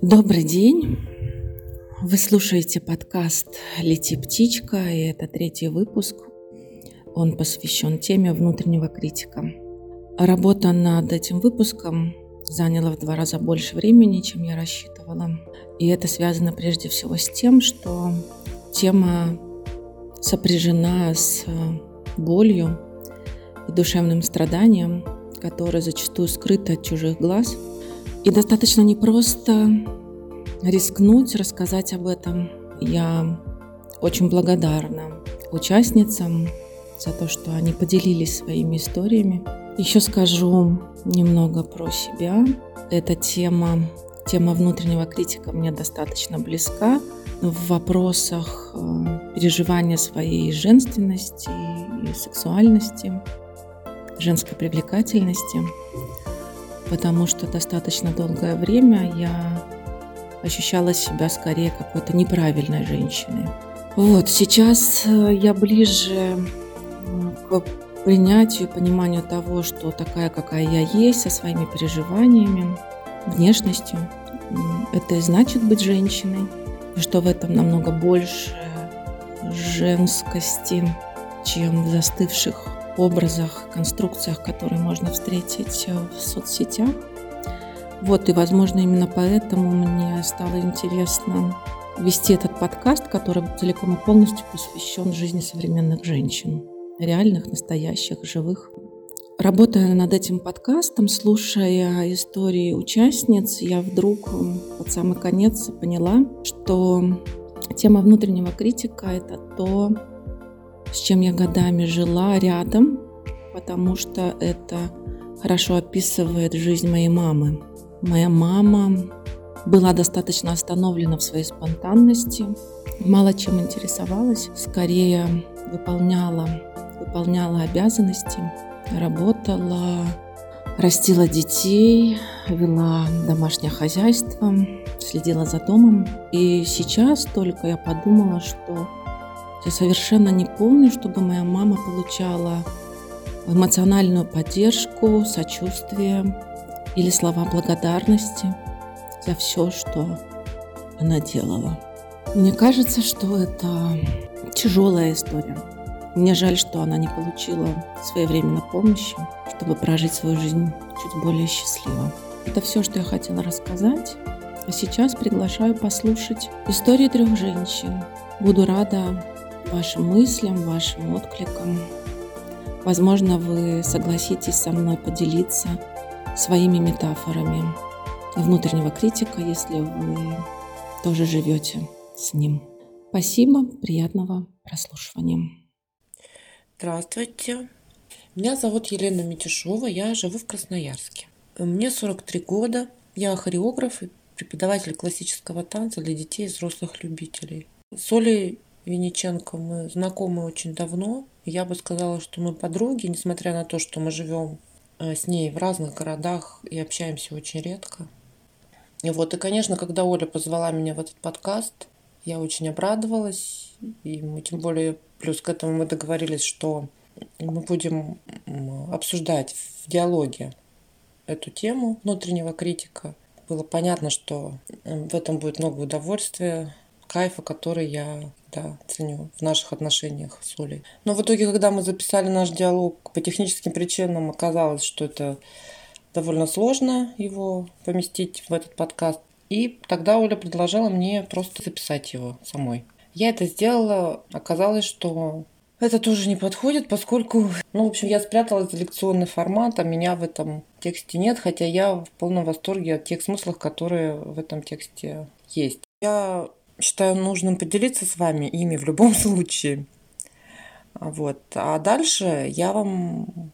Добрый день! Вы слушаете подкаст «Лети, птичка», и это третий выпуск. Он посвящен теме внутреннего критика. Работа над этим выпуском заняла в два раза больше времени, чем я рассчитывала. И это связано прежде всего с тем, что тема сопряжена с болью и душевным страданием, которое зачастую скрыто от чужих глаз – и достаточно непросто рискнуть рассказать об этом. Я очень благодарна участницам за то, что они поделились своими историями. Еще скажу немного про себя. Эта тема, тема внутреннего критика мне достаточно близка в вопросах э, переживания своей женственности и сексуальности, женской привлекательности потому что достаточно долгое время я ощущала себя скорее какой-то неправильной женщиной. Вот, сейчас э, я ближе к принятию и пониманию того, что такая, какая я есть, со своими переживаниями, внешностью. Это и значит быть женщиной, и что в этом намного больше женскости, чем в застывших образах, конструкциях, которые можно встретить э, в соцсетях. Вот, и, возможно, именно поэтому мне стало интересно вести этот подкаст, который целиком и полностью посвящен жизни современных женщин. Реальных, настоящих, живых. Работая над этим подкастом, слушая истории участниц, я вдруг под самый конец поняла, что тема внутреннего критика – это то, с чем я годами жила рядом, потому что это хорошо описывает жизнь моей мамы. Моя мама была достаточно остановлена в своей спонтанности, мало чем интересовалась, скорее выполняла, выполняла обязанности, работала, растила детей, вела домашнее хозяйство, следила за домом. И сейчас только я подумала, что я совершенно не помню, чтобы моя мама получала эмоциональную поддержку, сочувствие или слова благодарности за все, что она делала. Мне кажется, что это тяжелая история. Мне жаль, что она не получила своевременно помощи, чтобы прожить свою жизнь чуть более счастливо. Это все, что я хотела рассказать. А сейчас приглашаю послушать истории трех женщин. Буду рада вашим мыслям, вашим откликам. Возможно, вы согласитесь со мной поделиться своими метафорами внутреннего критика, если вы тоже живете с ним. Спасибо, приятного прослушивания. Здравствуйте. Меня зовут Елена Митюшова, я живу в Красноярске. Мне 43 года, я хореограф и преподаватель классического танца для детей и взрослых любителей. С Олей Винниченко мы знакомы очень давно. Я бы сказала, что мы подруги, несмотря на то, что мы живем э, с ней в разных городах и общаемся очень редко. И вот, и, конечно, когда Оля позвала меня в этот подкаст, я очень обрадовалась. И мы тем более, плюс к этому мы договорились, что мы будем обсуждать в диалоге эту тему внутреннего критика. Было понятно, что в этом будет много удовольствия, кайфа, который я да, ценю в наших отношениях с Олей. Но в итоге, когда мы записали наш диалог, по техническим причинам оказалось, что это довольно сложно его поместить в этот подкаст. И тогда Оля предложила мне просто записать его самой. Я это сделала. Оказалось, что это тоже не подходит, поскольку, ну, в общем, я спряталась за лекционный формат, а меня в этом тексте нет, хотя я в полном восторге от тех смыслов, которые в этом тексте есть. Я считаю нужным поделиться с вами ими в любом случае. Вот. А дальше я вам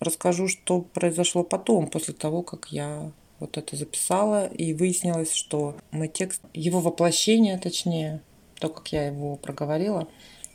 расскажу, что произошло потом, после того, как я вот это записала, и выяснилось, что мой текст, его воплощение, точнее, то, как я его проговорила,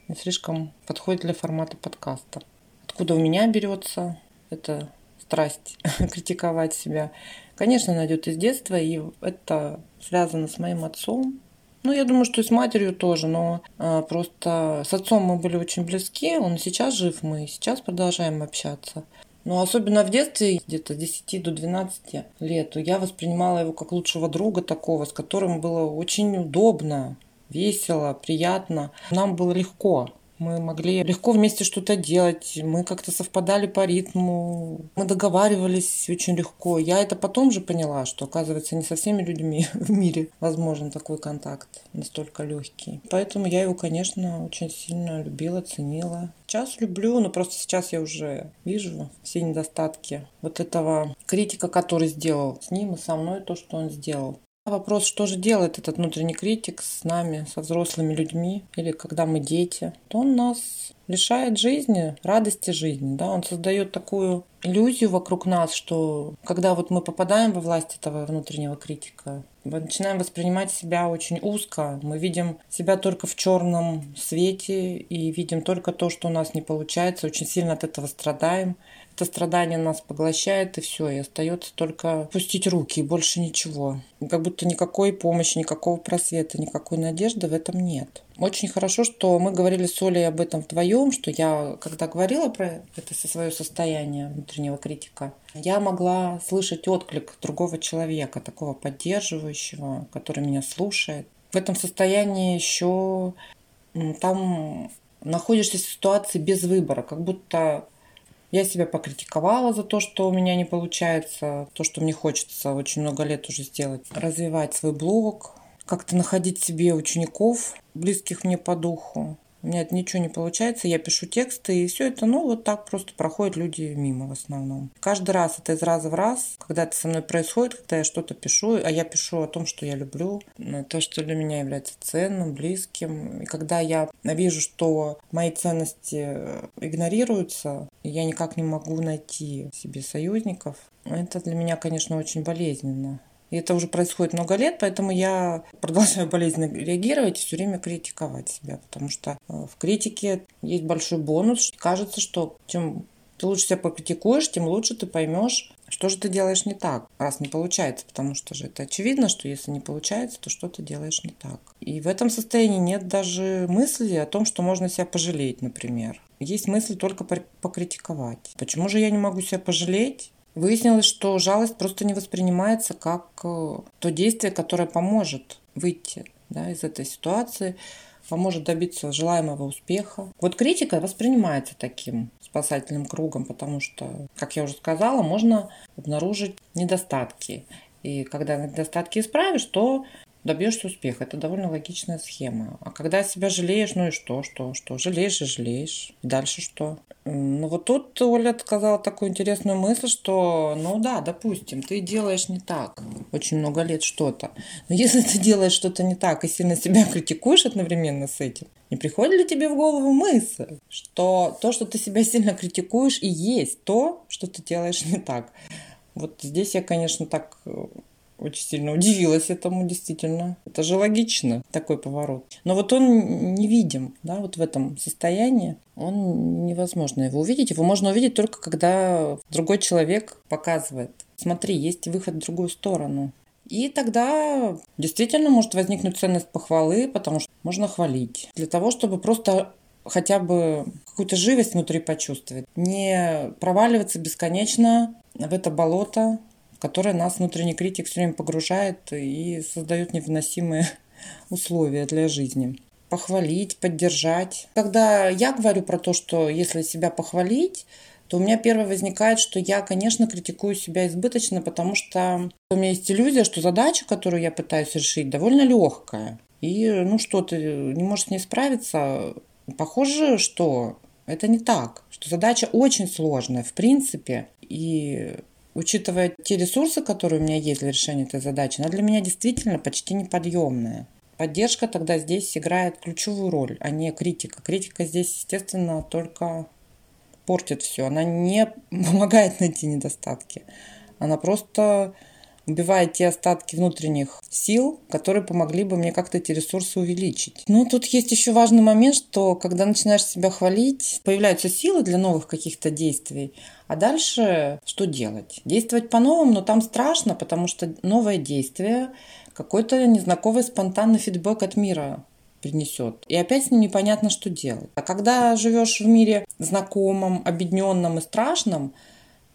не слишком подходит для формата подкаста. Откуда у меня берется эта страсть критиковать себя? Конечно, она идет из детства, и это связано с моим отцом, ну, я думаю, что и с матерью тоже, но а, просто с отцом мы были очень близки, он сейчас жив, мы сейчас продолжаем общаться. Но особенно в детстве, где-то с 10 до 12 лет, я воспринимала его как лучшего друга такого, с которым было очень удобно, весело, приятно. Нам было легко. Мы могли легко вместе что-то делать, мы как-то совпадали по ритму, мы договаривались очень легко. Я это потом же поняла, что, оказывается, не со всеми людьми в мире возможен такой контакт, настолько легкий. Поэтому я его, конечно, очень сильно любила, ценила. Сейчас люблю, но просто сейчас я уже вижу все недостатки вот этого критика, который сделал с ним и со мной то, что он сделал. Вопрос, что же делает этот внутренний критик с нами, со взрослыми людьми, или когда мы дети, то он нас лишает жизни, радости жизни. Да? Он создает такую иллюзию вокруг нас, что когда вот мы попадаем во власть этого внутреннего критика, мы начинаем воспринимать себя очень узко. Мы видим себя только в черном свете и видим только то, что у нас не получается. Очень сильно от этого страдаем это страдание нас поглощает, и все, и остается только пустить руки, и больше ничего. Как будто никакой помощи, никакого просвета, никакой надежды в этом нет. Очень хорошо, что мы говорили с Олей об этом вдвоем, что я, когда говорила про это свое состояние внутреннего критика, я могла слышать отклик другого человека, такого поддерживающего, который меня слушает. В этом состоянии еще там находишься в ситуации без выбора, как будто я себя покритиковала за то, что у меня не получается, то, что мне хочется очень много лет уже сделать. Развивать свой блог, как-то находить себе учеников, близких мне по духу. У меня это ничего не получается, я пишу тексты, и все это, ну, вот так просто проходят люди мимо в основном. Каждый раз это из раза в раз, когда это со мной происходит, когда я что-то пишу, а я пишу о том, что я люблю, то, что для меня является ценным, близким. И когда я вижу, что мои ценности игнорируются, я никак не могу найти себе союзников, это для меня, конечно, очень болезненно. И это уже происходит много лет, поэтому я продолжаю болезненно реагировать и все время критиковать себя, потому что э, в критике есть большой бонус. Кажется, что чем ты лучше себя покритикуешь, тем лучше ты поймешь, что же ты делаешь не так, раз не получается, потому что же это очевидно, что если не получается, то что ты делаешь не так. И в этом состоянии нет даже мысли о том, что можно себя пожалеть, например. Есть мысль только покритиковать. Почему же я не могу себя пожалеть? Выяснилось, что жалость просто не воспринимается как э, то действие, которое поможет выйти да, из этой ситуации, поможет добиться желаемого успеха. Вот критика воспринимается таким спасательным кругом, потому что, как я уже сказала, можно обнаружить недостатки. И когда недостатки исправишь, то добьешься успеха. Это довольно логичная схема. А когда себя жалеешь, ну и что, что, что? Жалеешь и жалеешь. Дальше что? Ну вот тут Оля сказала такую интересную мысль, что, ну да, допустим, ты делаешь не так очень много лет что-то. Но если ты делаешь что-то не так и сильно себя критикуешь одновременно с этим, не приходит ли тебе в голову мысль, что то, что ты себя сильно критикуешь, и есть то, что ты делаешь не так? Вот здесь я, конечно, так э, очень сильно удивилась этому, действительно. Это же логично, такой поворот. Но вот он не видим, да, вот в этом состоянии. Он невозможно его увидеть. Его можно увидеть только когда другой человек показывает. Смотри, есть выход в другую сторону. И тогда действительно может возникнуть ценность похвалы, потому что можно хвалить. Для того, чтобы просто хотя бы какую-то живость внутри почувствовать. Не проваливаться бесконечно в это болото, которая нас внутренний критик все время погружает и создает невыносимые условия для жизни. Похвалить, поддержать. Когда я говорю про то, что если себя похвалить, то у меня первое возникает, что я, конечно, критикую себя избыточно, потому что у меня есть иллюзия, что задача, которую я пытаюсь решить, довольно легкая. И ну что, ты не можешь с ней справиться. Похоже, что это не так, что задача очень сложная, в принципе, и учитывая те ресурсы, которые у меня есть для решения этой задачи, она для меня действительно почти неподъемная. Поддержка тогда здесь играет ключевую роль, а не критика. Критика здесь, естественно, только портит все. Она не помогает найти недостатки. Она просто убивает те остатки внутренних сил, которые помогли бы мне как-то эти ресурсы увеличить. Но тут есть еще важный момент, что когда начинаешь себя хвалить, появляются силы для новых каких-то действий, а дальше что делать? Действовать по-новому, но там страшно, потому что новое действие, какой-то незнакомый спонтанный фидбэк от мира принесет. И опять с ним непонятно, что делать. А когда живешь в мире знакомом, объединенном и страшном,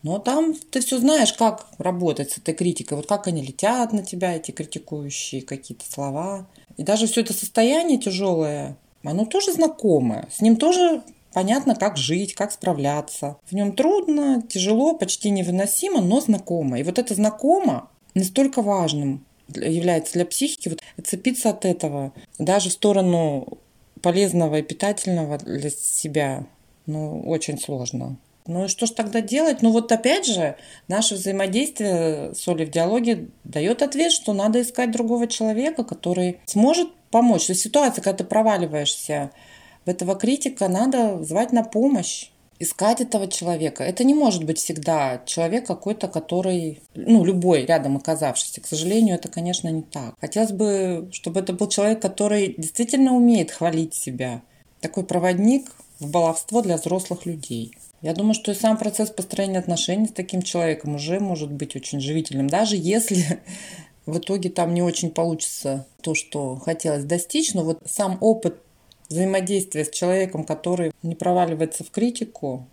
Но там ты все знаешь, как работать с этой критикой, вот как они летят на тебя, эти критикующие какие-то слова. И даже все это состояние тяжелое, оно тоже знакомое. С ним тоже понятно, как жить, как справляться. В нем трудно, тяжело, почти невыносимо, но знакомо. И вот это знакомо настолько важным является для психики, вот отцепиться от этого, даже в сторону полезного и питательного для себя, ну, очень сложно. Ну и что ж тогда делать? Ну вот опять же, наше взаимодействие с Олей в диалоге дает ответ, что надо искать другого человека, который сможет помочь. То есть ситуация, когда ты проваливаешься в этого критика, надо звать на помощь искать этого человека. Это не может быть всегда человек какой-то, который, ну, любой рядом оказавшийся. К сожалению, это, конечно, не так. Хотелось бы, чтобы это был человек, который действительно умеет хвалить себя. Такой проводник в баловство для взрослых людей. Я думаю, что и сам процесс построения отношений с таким человеком уже может быть очень живительным, даже если в итоге там не очень получится то, что хотелось достичь, но вот сам опыт взаимодействие с человеком, который не проваливается в критику,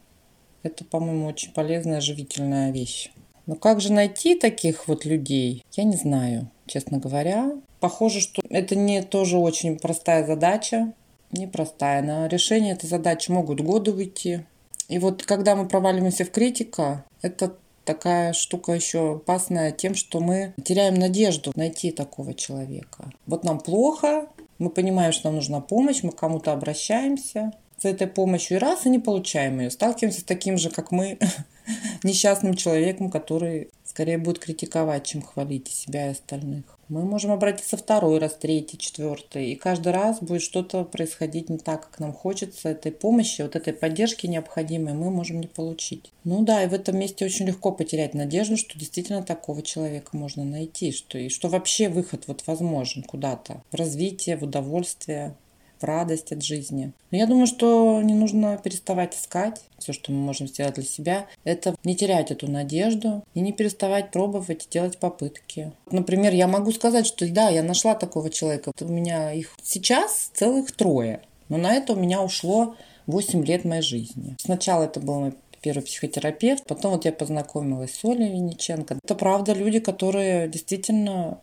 это, по-моему, очень полезная, живительная вещь. Но как же найти таких вот людей, я не знаю, честно говоря. Похоже, что это не тоже очень простая задача, непростая. На решение этой задачи могут годы уйти. И вот когда мы проваливаемся в критика, это такая штука еще опасная тем, что мы теряем надежду найти такого человека. Вот нам плохо, мы понимаем, что нам нужна помощь, мы к кому-то обращаемся за этой помощью и раз и не получаем ее. Сталкиваемся с таким же, как мы, несчастным человеком, который скорее будет критиковать, чем хвалить себя и остальных. Мы можем обратиться второй раз, третий, четвертый, и каждый раз будет что-то происходить не так, как нам хочется. Этой помощи, вот этой поддержки необходимой мы можем не получить. Ну да, и в этом месте очень легко потерять надежду, что действительно такого человека можно найти, что, и что вообще выход вот возможен куда-то в развитие, в удовольствие, в радость от жизни. Но я думаю, что не нужно переставать искать. Все, что мы можем сделать для себя, это не терять эту надежду и не переставать пробовать и делать попытки. Например, я могу сказать, что да, я нашла такого человека. У меня их сейчас целых трое. Но на это у меня ушло 8 лет моей жизни. Сначала это был мой первый психотерапевт. Потом вот я познакомилась с Олей Винниченко. Это правда люди, которые действительно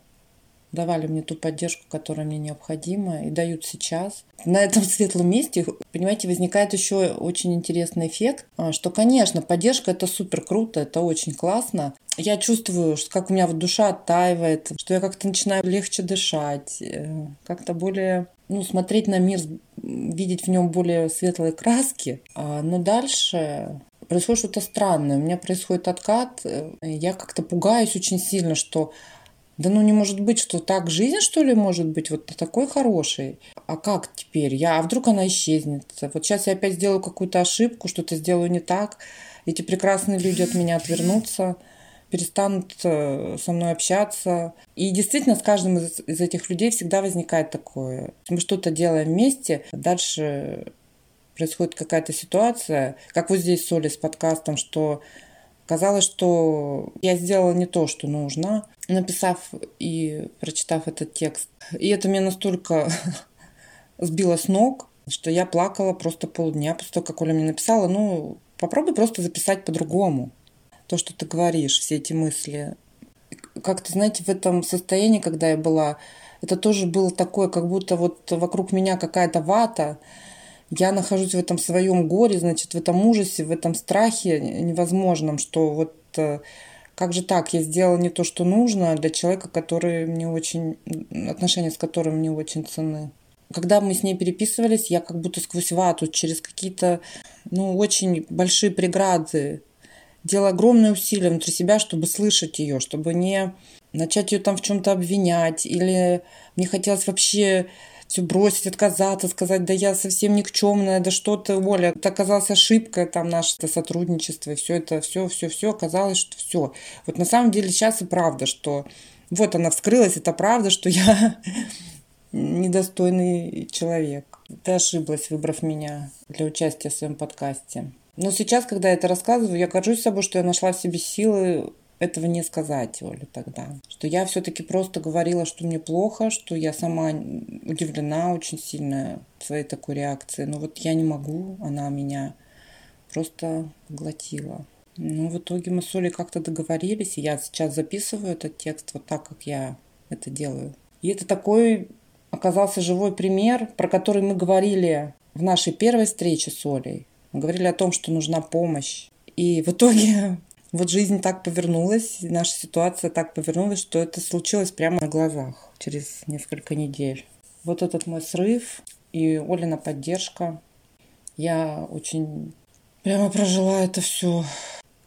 давали мне ту поддержку, которая мне необходима, и дают сейчас. На этом светлом месте, понимаете, возникает еще очень интересный эффект, а, что, конечно, поддержка это супер круто, это очень классно. Я чувствую, что как у меня вот душа оттаивает, что я как-то начинаю легче дышать, э, как-то более ну, смотреть на мир, видеть в нем более светлые краски. А, но дальше происходит что-то странное. У меня происходит откат. Э, я как-то пугаюсь очень сильно, что да ну не может быть, что так жизнь, что ли, может быть вот такой хороший. А как теперь? Я, а вдруг она исчезнет? Вот сейчас я опять сделаю какую-то ошибку, что-то сделаю не так. Эти прекрасные люди от меня отвернутся, перестанут э, со мной общаться. И действительно, с каждым из, из этих людей всегда возникает такое. Мы что-то делаем вместе, дальше происходит какая-то ситуация, как вот здесь с Олей с подкастом, что Казалось, что я сделала не то, что нужно, написав и прочитав этот текст. И это меня настолько сбило с ног, что я плакала просто полдня после того, как Оля мне написала. Ну, попробуй просто записать по-другому то, что ты говоришь, все эти мысли. Как-то, знаете, в этом состоянии, когда я была, это тоже было такое, как будто вот вокруг меня какая-то вата, я нахожусь в этом своем горе, значит, в этом ужасе, в этом страхе невозможном, что вот э, как же так, я сделала не то, что нужно для человека, который мне очень, отношения с которым мне очень ценны. Когда мы с ней переписывались, я как будто сквозь вату, через какие-то, ну, очень большие преграды, делала огромные усилия внутри себя, чтобы слышать ее, чтобы не начать ее там в чем-то обвинять, или мне хотелось вообще все бросить, отказаться, сказать, да я совсем никчемная, да что ты, Оля, это оказалась ошибка, там наше сотрудничество, и все это, все, все, все, оказалось, что все. Вот на самом деле сейчас и правда, что вот она вскрылась, это правда, что я недостойный человек. Ты ошиблась, выбрав меня для участия в своем подкасте. Но сейчас, когда я это рассказываю, я горжусь собой, что я нашла в себе силы этого не сказать Оле тогда. Что я все-таки просто говорила, что мне плохо, что я сама удивлена очень сильно своей такой реакции. Но вот я не могу, она меня просто поглотила. Ну, в итоге мы с Олей как-то договорились, и я сейчас записываю этот текст вот так, как я это делаю. И это такой оказался живой пример, про который мы говорили в нашей первой встрече с Олей. Мы говорили о том, что нужна помощь. И в итоге вот жизнь так повернулась, наша ситуация так повернулась, что это случилось прямо на глазах через несколько недель. Вот этот мой срыв и Олина поддержка. Я очень прямо прожила это все.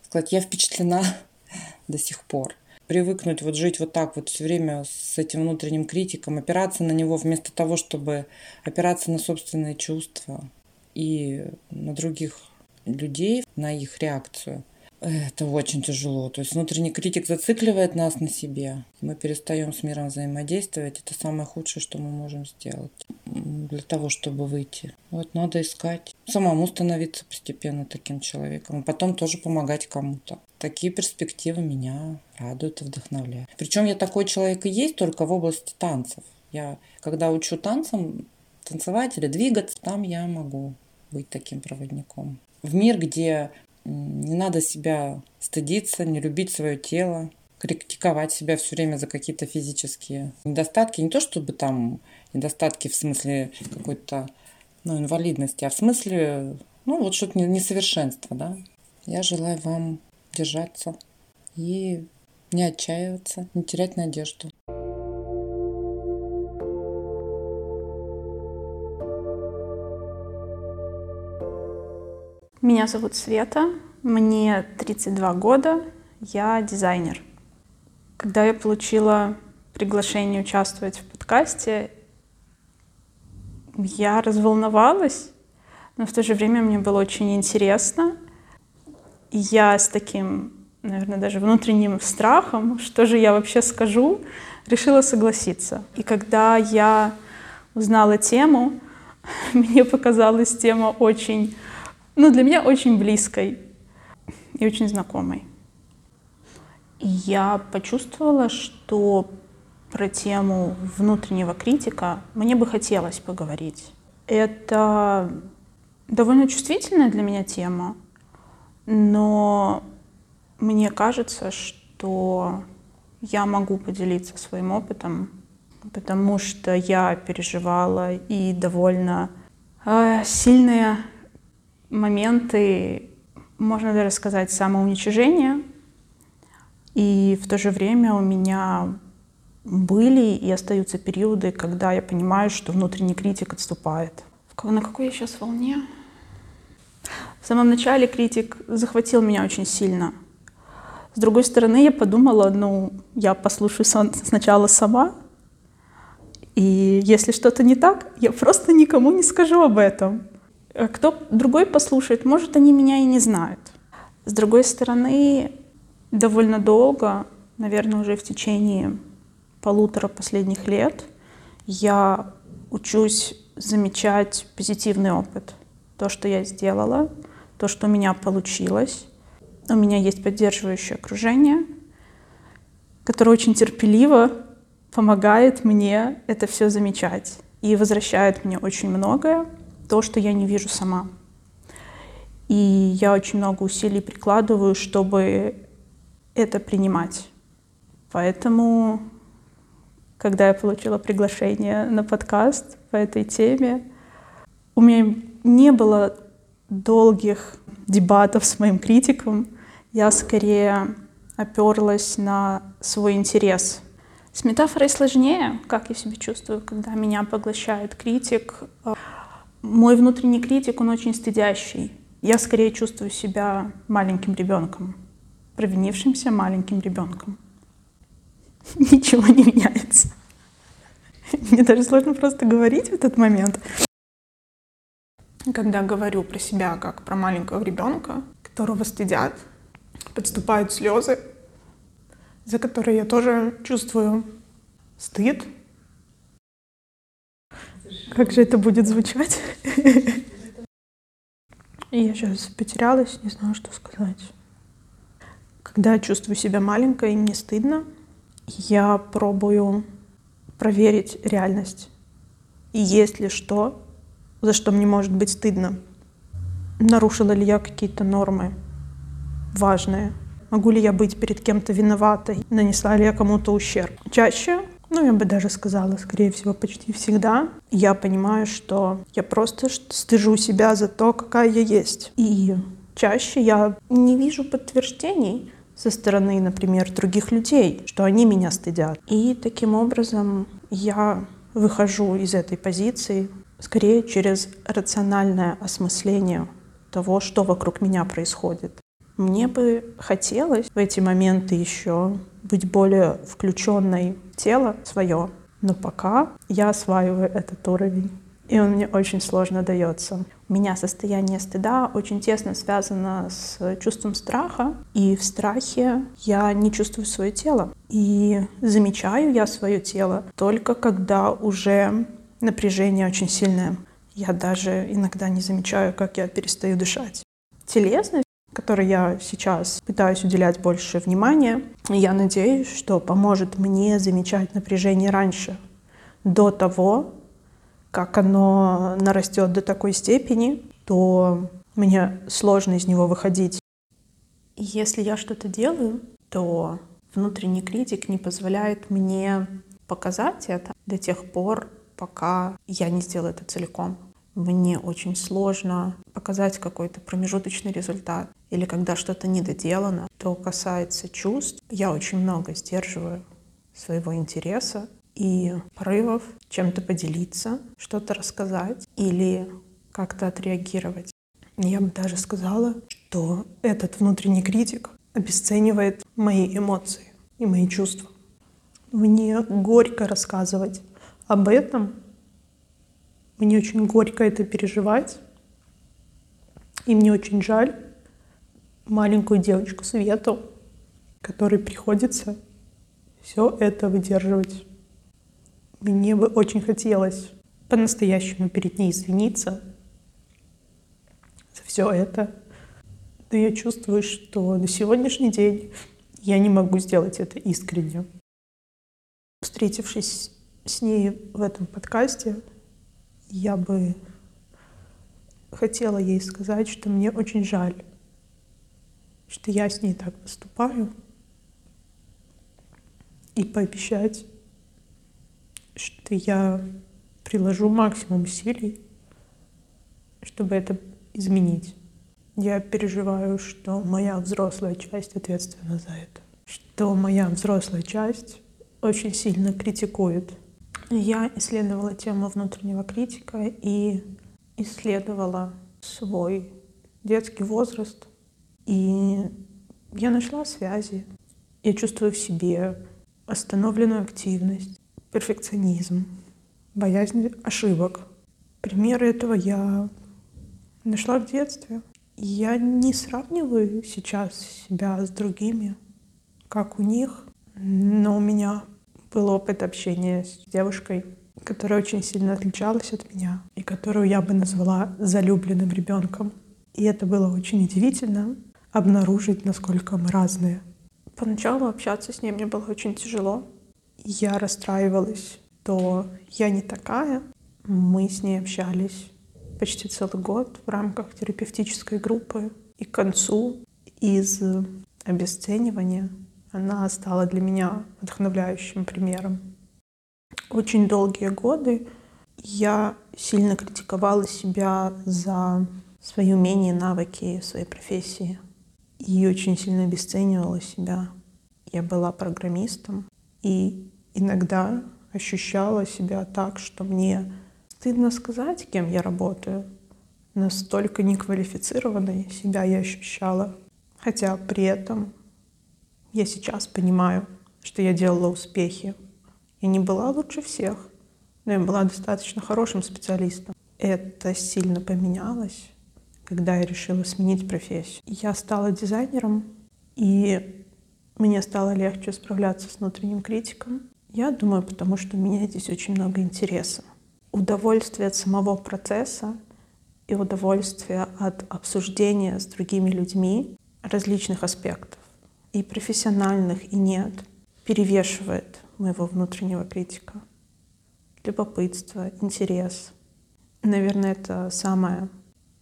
Сказать, я впечатлена до сих пор. Привыкнуть вот жить вот так вот все время с этим внутренним критиком, опираться на него вместо того, чтобы опираться на собственные чувства и на других людей, на их реакцию. Это очень тяжело. То есть внутренний критик зацикливает нас на себе. Мы перестаем с миром взаимодействовать. Это самое худшее, что мы можем сделать для того, чтобы выйти. Вот надо искать. Самому становиться постепенно таким человеком. И потом тоже помогать кому-то. Такие перспективы меня радуют и вдохновляют. Причем я такой человек и есть только в области танцев. Я, когда учу танцам, танцевать или двигаться, там я могу быть таким проводником. В мир, где не надо себя стыдиться, не любить свое тело, критиковать себя все время за какие-то физические недостатки. Не то чтобы там недостатки в смысле какой-то ну, инвалидности, а в смысле, ну, вот что-то несовершенство, да. Я желаю вам держаться и не отчаиваться, не терять надежду. Меня зовут Света, мне 32 года, я дизайнер. Когда я получила приглашение участвовать в подкасте, я разволновалась, но в то же время мне было очень интересно. И я с таким, наверное, даже внутренним страхом, что же я вообще скажу, решила согласиться. И когда я узнала тему, мне показалась тема очень ну, для меня очень близкой и очень знакомой. я почувствовала, что про тему внутреннего критика мне бы хотелось поговорить. Это довольно чувствительная для меня тема, но мне кажется, что я могу поделиться своим опытом, потому что я переживала и довольно э, сильные моменты, можно даже сказать, самоуничижения. И в то же время у меня были и остаются периоды, когда я понимаю, что внутренний критик отступает. На какой я сейчас волне? В самом начале критик захватил меня очень сильно. С другой стороны, я подумала, ну, я послушаю сначала сама, и если что-то не так, я просто никому не скажу об этом. Э, кто другой послушает, может, они меня и не знают. С другой стороны, довольно долго, наверное, уже в течение полутора последних лет, я учусь замечать позитивный опыт. То, что я сделала, то, что у меня получилось. У меня есть поддерживающее окружение, которое очень терпеливо помогает мне это все замечать и возвращает мне очень многое то, что я не вижу сама. И я очень много усилий прикладываю, чтобы это принимать. Поэтому, когда я получила приглашение на подкаст по этой теме, у меня не было долгих дебатов с моим критиком. Я скорее оперлась на свой интерес. С метафорой сложнее, как я себя чувствую, когда меня поглощает критик. Мой внутренний критик, он очень стыдящий. Я скорее чувствую себя маленьким ребенком, провинившимся маленьким ребенком. Ничего не меняется. Мне даже сложно просто говорить в этот момент. Когда говорю про себя как про маленького ребенка, которого стыдят, подступают слезы, за которые я тоже чувствую стыд, как же это будет звучать? Я сейчас потерялась, не знаю, что сказать. Когда я чувствую себя маленькой и мне стыдно, я пробую проверить реальность. И есть ли что, за что мне может быть стыдно. Нарушила ли я какие-то нормы важное. Могу ли я быть перед кем-то виноватой? Нанесла ли я кому-то ущерб? Чаще, ну, я бы даже сказала, скорее всего, почти всегда, я понимаю, что я просто стыжу себя за то, какая я есть. И чаще я не вижу подтверждений со стороны, например, других людей, что они меня стыдят. И таким образом я выхожу из этой позиции скорее через рациональное осмысление того, что вокруг меня происходит. Мне бы хотелось в эти моменты еще быть более включенной тело свое, но пока я осваиваю этот уровень и он мне очень сложно дается. У меня состояние стыда очень тесно связано с чувством страха, и в страхе я не чувствую свое тело. И замечаю я свое тело только когда уже напряжение очень сильное. Я даже иногда не замечаю, как я перестаю дышать. Телесность которой я сейчас пытаюсь уделять больше внимания. Я надеюсь, что поможет мне замечать напряжение раньше, до того, как оно нарастет до такой степени, то мне сложно из него выходить. Если я что-то делаю, то внутренний критик не позволяет мне показать это до тех пор, пока я не сделаю это целиком. Мне очень сложно показать какой-то промежуточный результат. Или когда что-то недоделано, то касается чувств, я очень много сдерживаю своего интереса и порывов чем-то поделиться, что-то рассказать или как-то отреагировать. Я бы даже сказала, что этот внутренний критик обесценивает мои эмоции и мои чувства. Мне горько рассказывать об этом. Мне очень горько это переживать. И мне очень жаль маленькую девочку Свету, которой приходится все это выдерживать. Мне бы очень хотелось по-настоящему перед ней извиниться за все это. Но я чувствую, что на сегодняшний день я не могу сделать это искренне. Встретившись с ней в этом подкасте, я бы хотела ей сказать, что мне очень жаль, что я с ней так поступаю, и пообещать, что я приложу максимум усилий, чтобы это изменить. Я переживаю, что моя взрослая часть ответственна за это, что моя взрослая часть очень сильно критикует. Я исследовала тему внутреннего критика и исследовала свой детский возраст. И я нашла связи. Я чувствую в себе остановленную активность, перфекционизм, боязнь ошибок. Примеры этого я нашла в детстве. Я не сравниваю сейчас себя с другими, как у них, но у меня был опыт общения с девушкой, которая очень сильно отличалась от меня и которую я бы назвала залюбленным ребенком. И это было очень удивительно обнаружить, насколько мы разные. Поначалу общаться с ней мне было очень тяжело, я расстраивалась, то я не такая. Мы с ней общались почти целый год в рамках терапевтической группы. И к концу из обесценивания она стала для меня вдохновляющим примером. Очень долгие годы я сильно критиковала себя за свои умения навыки в своей профессии. И очень сильно обесценивала себя. Я была программистом, и иногда ощущала себя так, что мне стыдно сказать, кем я работаю. Настолько неквалифицированной себя я ощущала. Хотя при этом я сейчас понимаю, что я делала успехи. Я не была лучше всех, но я была достаточно хорошим специалистом. Это сильно поменялось, когда я решила сменить профессию. Я стала дизайнером, и мне стало легче справляться с внутренним критиком. Я думаю, потому что у меня здесь очень много интереса. Удовольствие от самого процесса и удовольствие от обсуждения с другими людьми различных аспектов, и профессиональных, и нет, перевешивает моего внутреннего критика. Любопытство, интерес. Наверное, это самое,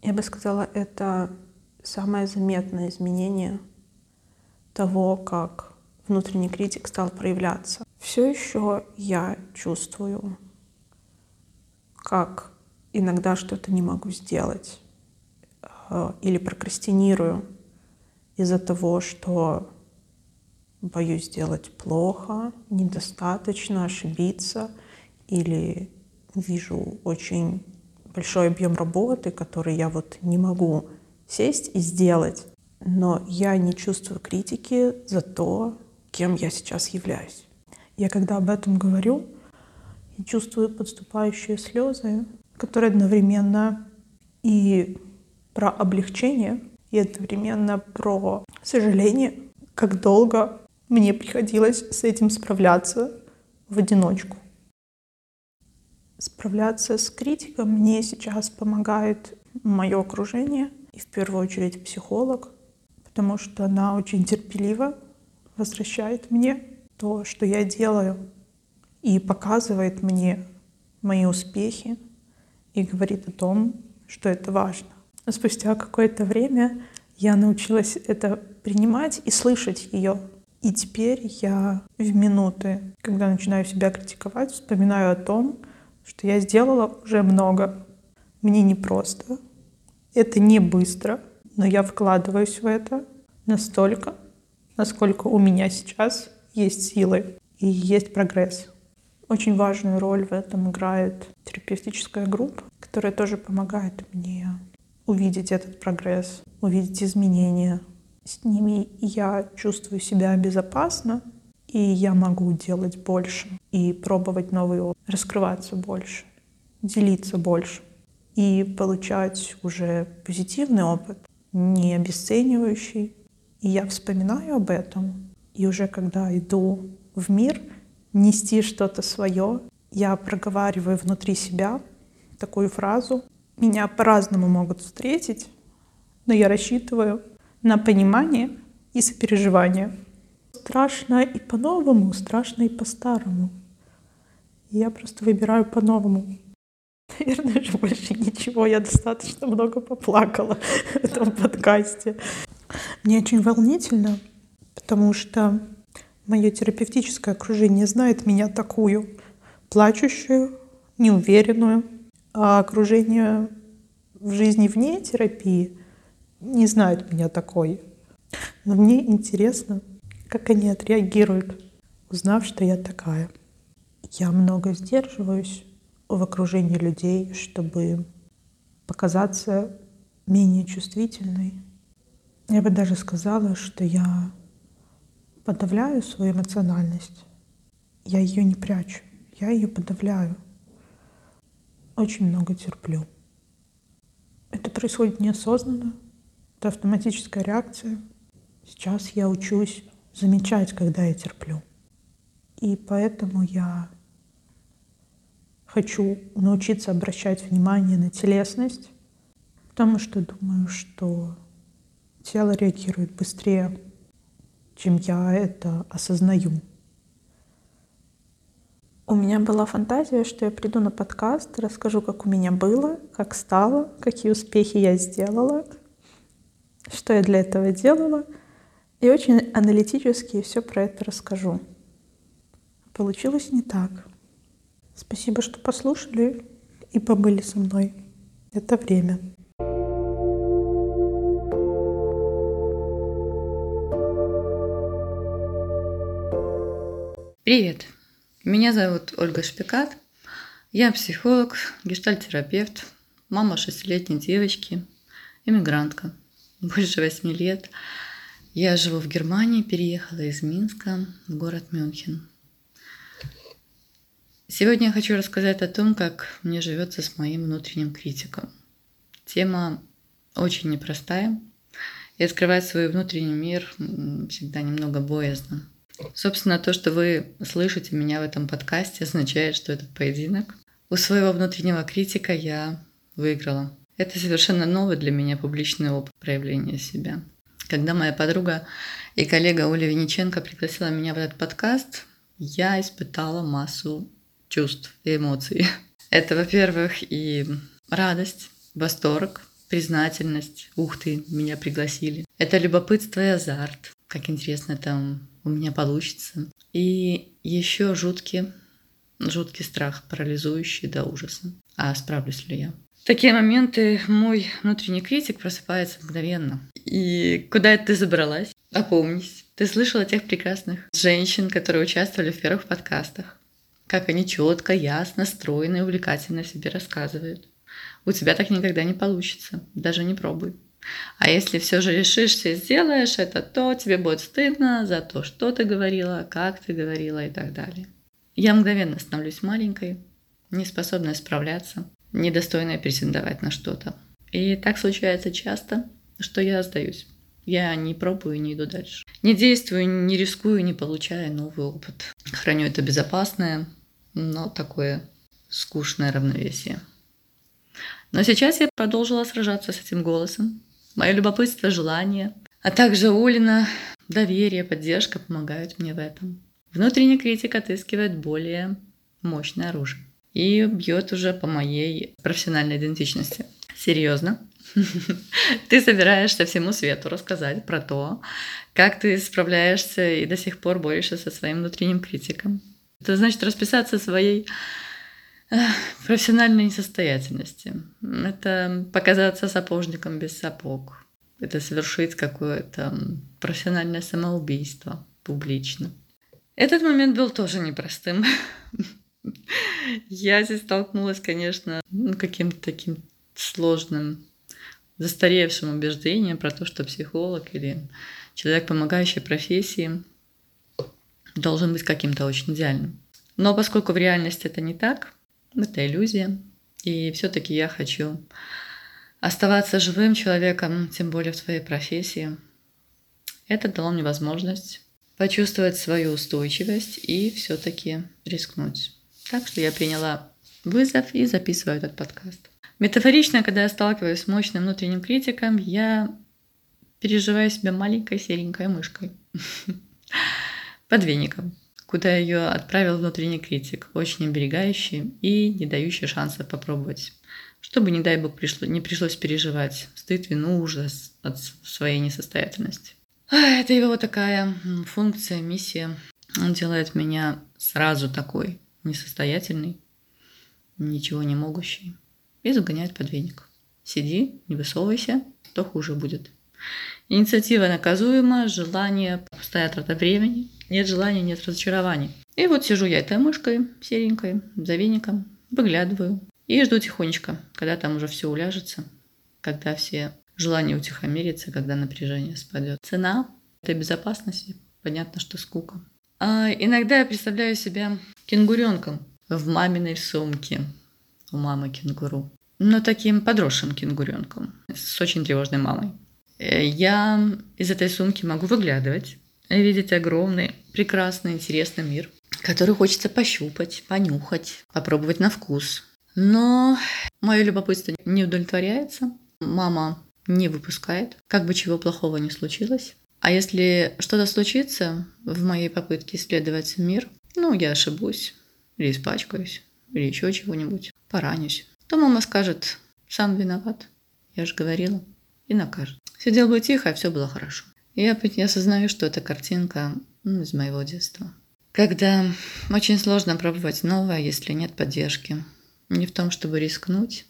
я бы сказала, это самое заметное изменение того, как внутренний критик стал проявляться. Все еще я чувствую, как иногда что-то не могу сделать э, или прокрастинирую из-за того, что боюсь сделать плохо, недостаточно, ошибиться или вижу очень большой объем работы, который я вот не могу сесть и сделать, но я не чувствую критики за то, кем я сейчас являюсь. Я когда об этом говорю, я чувствую подступающие слезы, которые одновременно и про облегчение, и одновременно про сожаление, как долго мне приходилось с этим справляться в одиночку. Справляться с критиком мне сейчас помогает мое окружение, и в первую очередь психолог, потому что она очень терпеливо возвращает мне то, что я делаю, и показывает мне мои успехи, и говорит о том, что это важно. Но спустя какое-то время я научилась это принимать и слышать ее. И теперь я в минуты, когда начинаю себя критиковать, вспоминаю о том, что я сделала уже много. Мне непросто. Это не быстро, но я вкладываюсь в это настолько, насколько у меня сейчас есть силы и есть прогресс. Очень важную роль в этом играет терапевтическая группа, которая тоже помогает мне увидеть этот прогресс, увидеть изменения. С ними я чувствую себя безопасно, и я могу делать больше и пробовать новый опыт, раскрываться больше, делиться больше и получать уже позитивный опыт, не обесценивающий. И я вспоминаю об этом, и уже когда иду в мир нести что-то свое, я проговариваю внутри себя такую фразу. Меня по-разному могут встретить, но я рассчитываю на понимание и сопереживание. Страшно и по-новому, страшно и по-старому. Я просто выбираю по-новому. Наверное, же больше ничего. Я достаточно много поплакала в этом подкасте. Мне очень волнительно, потому что мое терапевтическое окружение знает меня такую, плачущую, неуверенную, а окружение в жизни вне терапии не знает меня такой. Но мне интересно, как они отреагируют, узнав, что я такая. Я много сдерживаюсь в окружении людей, чтобы показаться менее чувствительной. Я бы даже сказала, что я подавляю свою эмоциональность. Я ее не прячу, я ее подавляю. Очень много терплю. Это происходит неосознанно, это автоматическая реакция. Сейчас я учусь замечать, когда я терплю. И поэтому я хочу научиться обращать внимание на телесность, потому что думаю, что тело реагирует быстрее, чем я это осознаю. У меня была фантазия, что я приду на подкаст, расскажу, как у меня было, как стало, какие успехи я сделала, что я для этого делала — и очень аналитически все про это расскажу. Получилось не так. Спасибо, что послушали и побыли со мной. Это время. Привет! Меня зовут Ольга Шпикат. Я психолог, гештальтерапевт, мама шестилетней девочки, иммигрантка, больше восьми лет – я живу в Германии, переехала из Минска в город Мюнхен. Сегодня я хочу рассказать о том, как мне живется с моим внутренним критиком. Тема очень непростая, и открывать свой внутренний мир всегда немного боязно. Собственно, то, что вы слышите меня в этом подкасте, означает, что этот поединок у своего внутреннего критика я выиграла. Это совершенно новый для меня публичный опыт проявления себя – когда моя подруга и коллега Оля Винниченко пригласила меня в этот подкаст, я испытала массу чувств и эмоций. Это, во-первых, и радость, восторг, признательность. Ух ты, меня пригласили. Это любопытство и азарт. как интересно там у меня получится. И еще жуткий, жуткий страх, парализующий до ужаса. А справлюсь ли я? Такие моменты мой внутренний критик просыпается мгновенно. И куда это ты забралась? Опомнись. Ты слышала тех прекрасных женщин, которые участвовали в первых подкастах. Как они четко, ясно, стройно и увлекательно себе рассказывают. У тебя так никогда не получится. Даже не пробуй. А если все же решишься и сделаешь это, то тебе будет стыдно за то, что ты говорила, как ты говорила и так далее. Я мгновенно становлюсь маленькой, неспособной справляться, недостойная претендовать на что-то. И так случается часто, что я сдаюсь. Я не пробую не иду дальше. Не действую, не рискую, не получая новый опыт. Храню это безопасное, но такое скучное равновесие. Но сейчас я продолжила сражаться с этим голосом. Мое любопытство, желание, а также Улина, доверие, поддержка помогают мне в этом. Внутренний критик отыскивает более мощное оружие и бьет уже по моей профессиональной идентичности. Серьезно. Ты собираешься всему свету рассказать про то, как ты справляешься и до сих пор борешься со своим внутренним критиком. Это значит расписаться своей профессиональной несостоятельности. Это показаться сапожником без сапог. Это совершить какое-то профессиональное самоубийство публично. Этот момент был тоже непростым. Я здесь столкнулась, конечно, ну, каким-то таким сложным, застаревшим убеждением про то, что психолог или человек, помогающий профессии, должен быть каким-то очень идеальным. Но поскольку в реальности это не так, это иллюзия, и все-таки я хочу оставаться живым человеком, тем более в своей профессии, это дало мне возможность почувствовать свою устойчивость и все-таки рискнуть. Так что я приняла вызов и записываю этот подкаст. Метафорично, когда я сталкиваюсь с мощным внутренним критиком, я переживаю себя маленькой серенькой мышкой под веником, куда ее отправил внутренний критик, очень оберегающий и не дающий шанса попробовать. Чтобы, не дай бог, пришло, не пришлось переживать стыд, вину, ужас от своей несостоятельности. Это его такая функция, миссия. Он делает меня сразу такой несостоятельный, ничего не могущий, и загоняет под веник. Сиди, не высовывайся, то хуже будет. Инициатива наказуема, желание пустая трата времени, нет желания, нет разочарований. И вот сижу я этой мышкой серенькой, за веником, выглядываю и жду тихонечко, когда там уже все уляжется, когда все желания утихомирятся, когда напряжение спадет. Цена этой безопасности, понятно, что скука. А иногда я представляю себя кенгуренком в маминой сумке. У мамы кенгуру. Но таким подросшим кенгуренком. С очень тревожной мамой. Э, я из этой сумки могу выглядывать, видеть огромный, прекрасный, интересный мир, который хочется пощупать, понюхать, попробовать на вкус. Но мое любопытство не удовлетворяется. Мама не выпускает, как бы чего плохого не случилось. А если что-то случится в моей попытке исследовать мир, ну, я ошибусь, или испачкаюсь, или еще чего-нибудь, поранюсь, то мама скажет, сам виноват, я же говорила, и накажет. Сидел бы тихо, а все было хорошо. И я осознаю, что это картинка ну, из моего детства. Когда очень сложно пробовать новое, если нет поддержки. Не в том, чтобы рискнуть,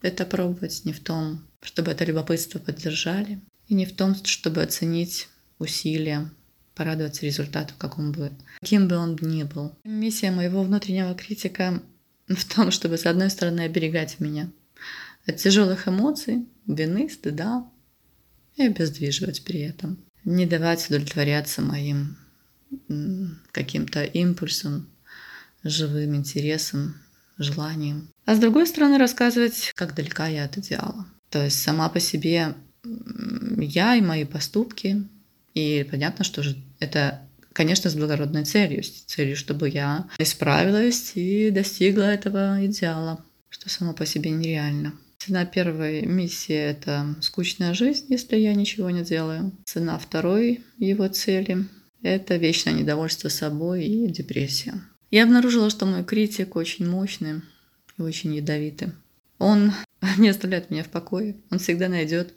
это пробовать, не в том, чтобы это любопытство поддержали, и не в том, чтобы оценить усилия, порадоваться результату, каком бы, каким бы он ни был. Миссия моего внутреннего критика в том, чтобы, с одной стороны, оберегать меня от тяжелых эмоций, вины, стыда, и обездвиживать при этом. Не давать удовлетворяться моим каким-то импульсом, живым интересом, желанием. А с другой стороны, рассказывать, как далека я от идеала. То есть сама по себе я и мои поступки. И понятно, что же это, конечно, с благородной целью, с целью, чтобы я исправилась и достигла этого идеала, что само по себе нереально. Цена первой миссии – это скучная жизнь, если я ничего не делаю. Цена второй его цели – это вечное недовольство собой и депрессия. Я обнаружила, что мой критик очень мощный и очень ядовитый. Он не оставляет меня в покое. Он всегда найдет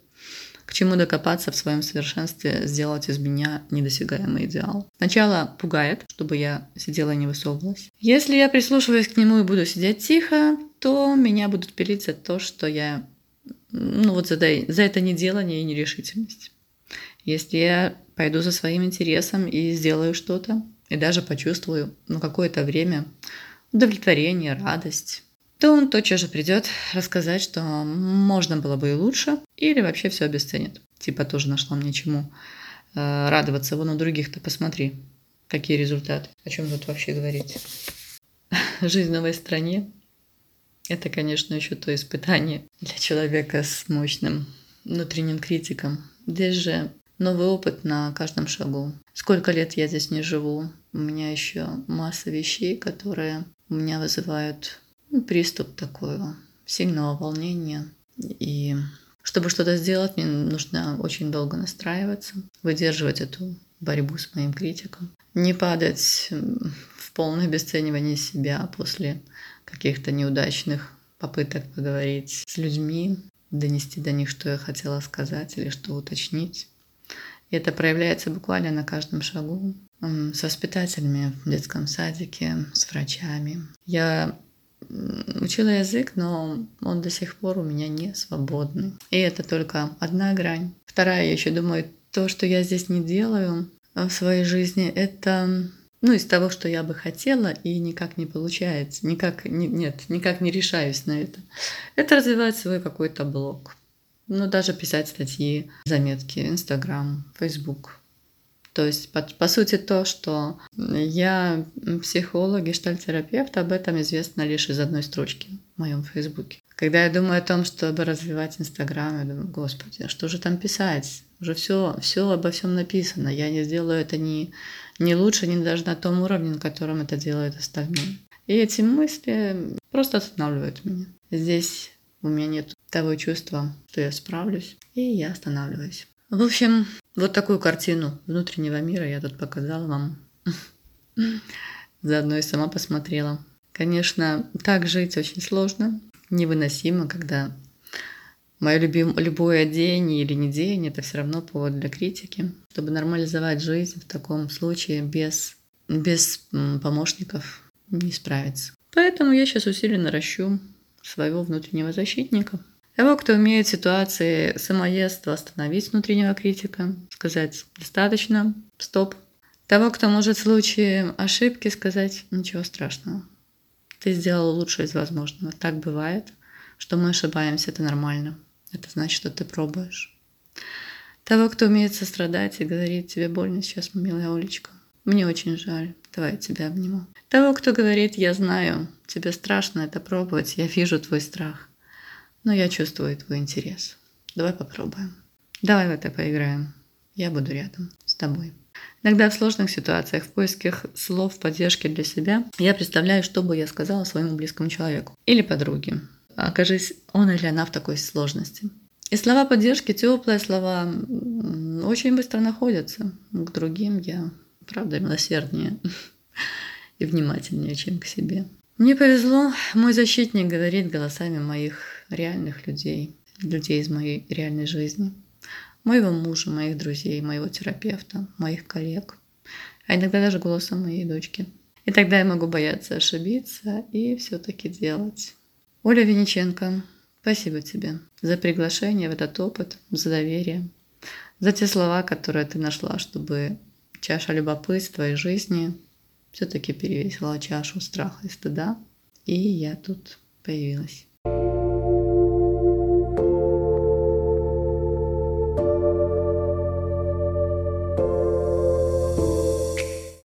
к чему докопаться в своем совершенстве, сделать из меня недосягаемый идеал. Сначала пугает, чтобы я сидела и не высовывалась. Если я прислушиваюсь к нему и буду сидеть тихо, то меня будут пилить за то, что я ну вот за, за это неделание и нерешительность. Если я пойду за своим интересом и сделаю что-то, и даже почувствую ну, какое-то время удовлетворение, радость, то он тотчас же придет рассказать, что можно было бы и лучше, или вообще все обесценит. Типа тоже нашла мне чему э, радоваться. Вон у других-то посмотри, какие результаты. О чем тут вообще говорить? Жизнь в новой стране – это, конечно, еще то испытание для человека с мощным внутренним критиком. Здесь же новый опыт на каждом шагу. Сколько лет я здесь не живу, у меня еще масса вещей, которые у меня вызывают приступ такого сильного волнения. И чтобы что-то сделать, мне нужно очень долго настраиваться, выдерживать эту борьбу с моим критиком, не падать в полное обесценивание себя после каких-то неудачных попыток поговорить с людьми, донести до них, что я хотела сказать или что уточнить. И это проявляется буквально на каждом шагу. С воспитателями в детском садике, с врачами. Я учила язык, но он до сих пор у меня не свободный. И это только одна грань. Вторая, я еще думаю, то, что я здесь не делаю в своей жизни, это ну, из того, что я бы хотела, и никак не получается, никак, не, нет, никак не решаюсь на это. Это развивать свой какой-то блог. Ну, даже писать статьи, заметки, Инстаграм, Фейсбук. То есть, по, по сути, то, что я психолог, гештальтерапевт, об этом известно лишь из одной строчки в моем фейсбуке. Когда я думаю о том, чтобы развивать Инстаграм, я думаю, господи, а что же там писать? Уже все, все обо всем написано. Я не сделаю это ни, ни лучше, ни даже на том уровне, на котором это делают остальные. И эти мысли просто останавливают меня. Здесь у меня нет того чувства, что я справлюсь, и я останавливаюсь. В общем, вот такую картину внутреннего мира я тут показала вам. Заодно и сама посмотрела. Конечно, так жить очень сложно, невыносимо, когда мое любим, любое день или не день, это все равно повод для критики. Чтобы нормализовать жизнь в таком случае без, без помощников не справиться. Поэтому я сейчас усиленно ращу своего внутреннего защитника – того, кто умеет ситуации самоедства остановить внутреннего критика, сказать «достаточно», «стоп». Того, кто может в случае ошибки сказать «ничего страшного». Ты сделал лучшее из возможного. Так бывает, что мы ошибаемся, это нормально. Это значит, что ты пробуешь. Того, кто умеет сострадать и говорит «тебе больно сейчас, милая Олечка». Мне очень жаль. Давай я тебя обниму. Того, кто говорит «я знаю, тебе страшно это пробовать, я вижу твой страх» но я чувствую твой интерес. Давай попробуем. Давай в это поиграем. Я буду рядом с тобой. Иногда в сложных ситуациях, в поисках слов поддержки для себя, я представляю, что бы я сказала своему близкому человеку или подруге. Окажись он или она в такой сложности. И слова поддержки, теплые слова, очень быстро находятся. К другим я, правда, милосерднее и внимательнее, чем к себе. Мне повезло, мой защитник говорит голосами моих реальных людей, людей из моей реальной жизни, моего мужа, моих друзей, моего терапевта, моих коллег, а иногда даже голосом моей дочки. И тогда я могу бояться ошибиться и все-таки делать. Оля Винниченко, спасибо тебе за приглашение в этот опыт, за доверие, за те слова, которые ты нашла, чтобы чаша любопытства и жизни все-таки перевесила чашу страха и стыда. И я тут появилась.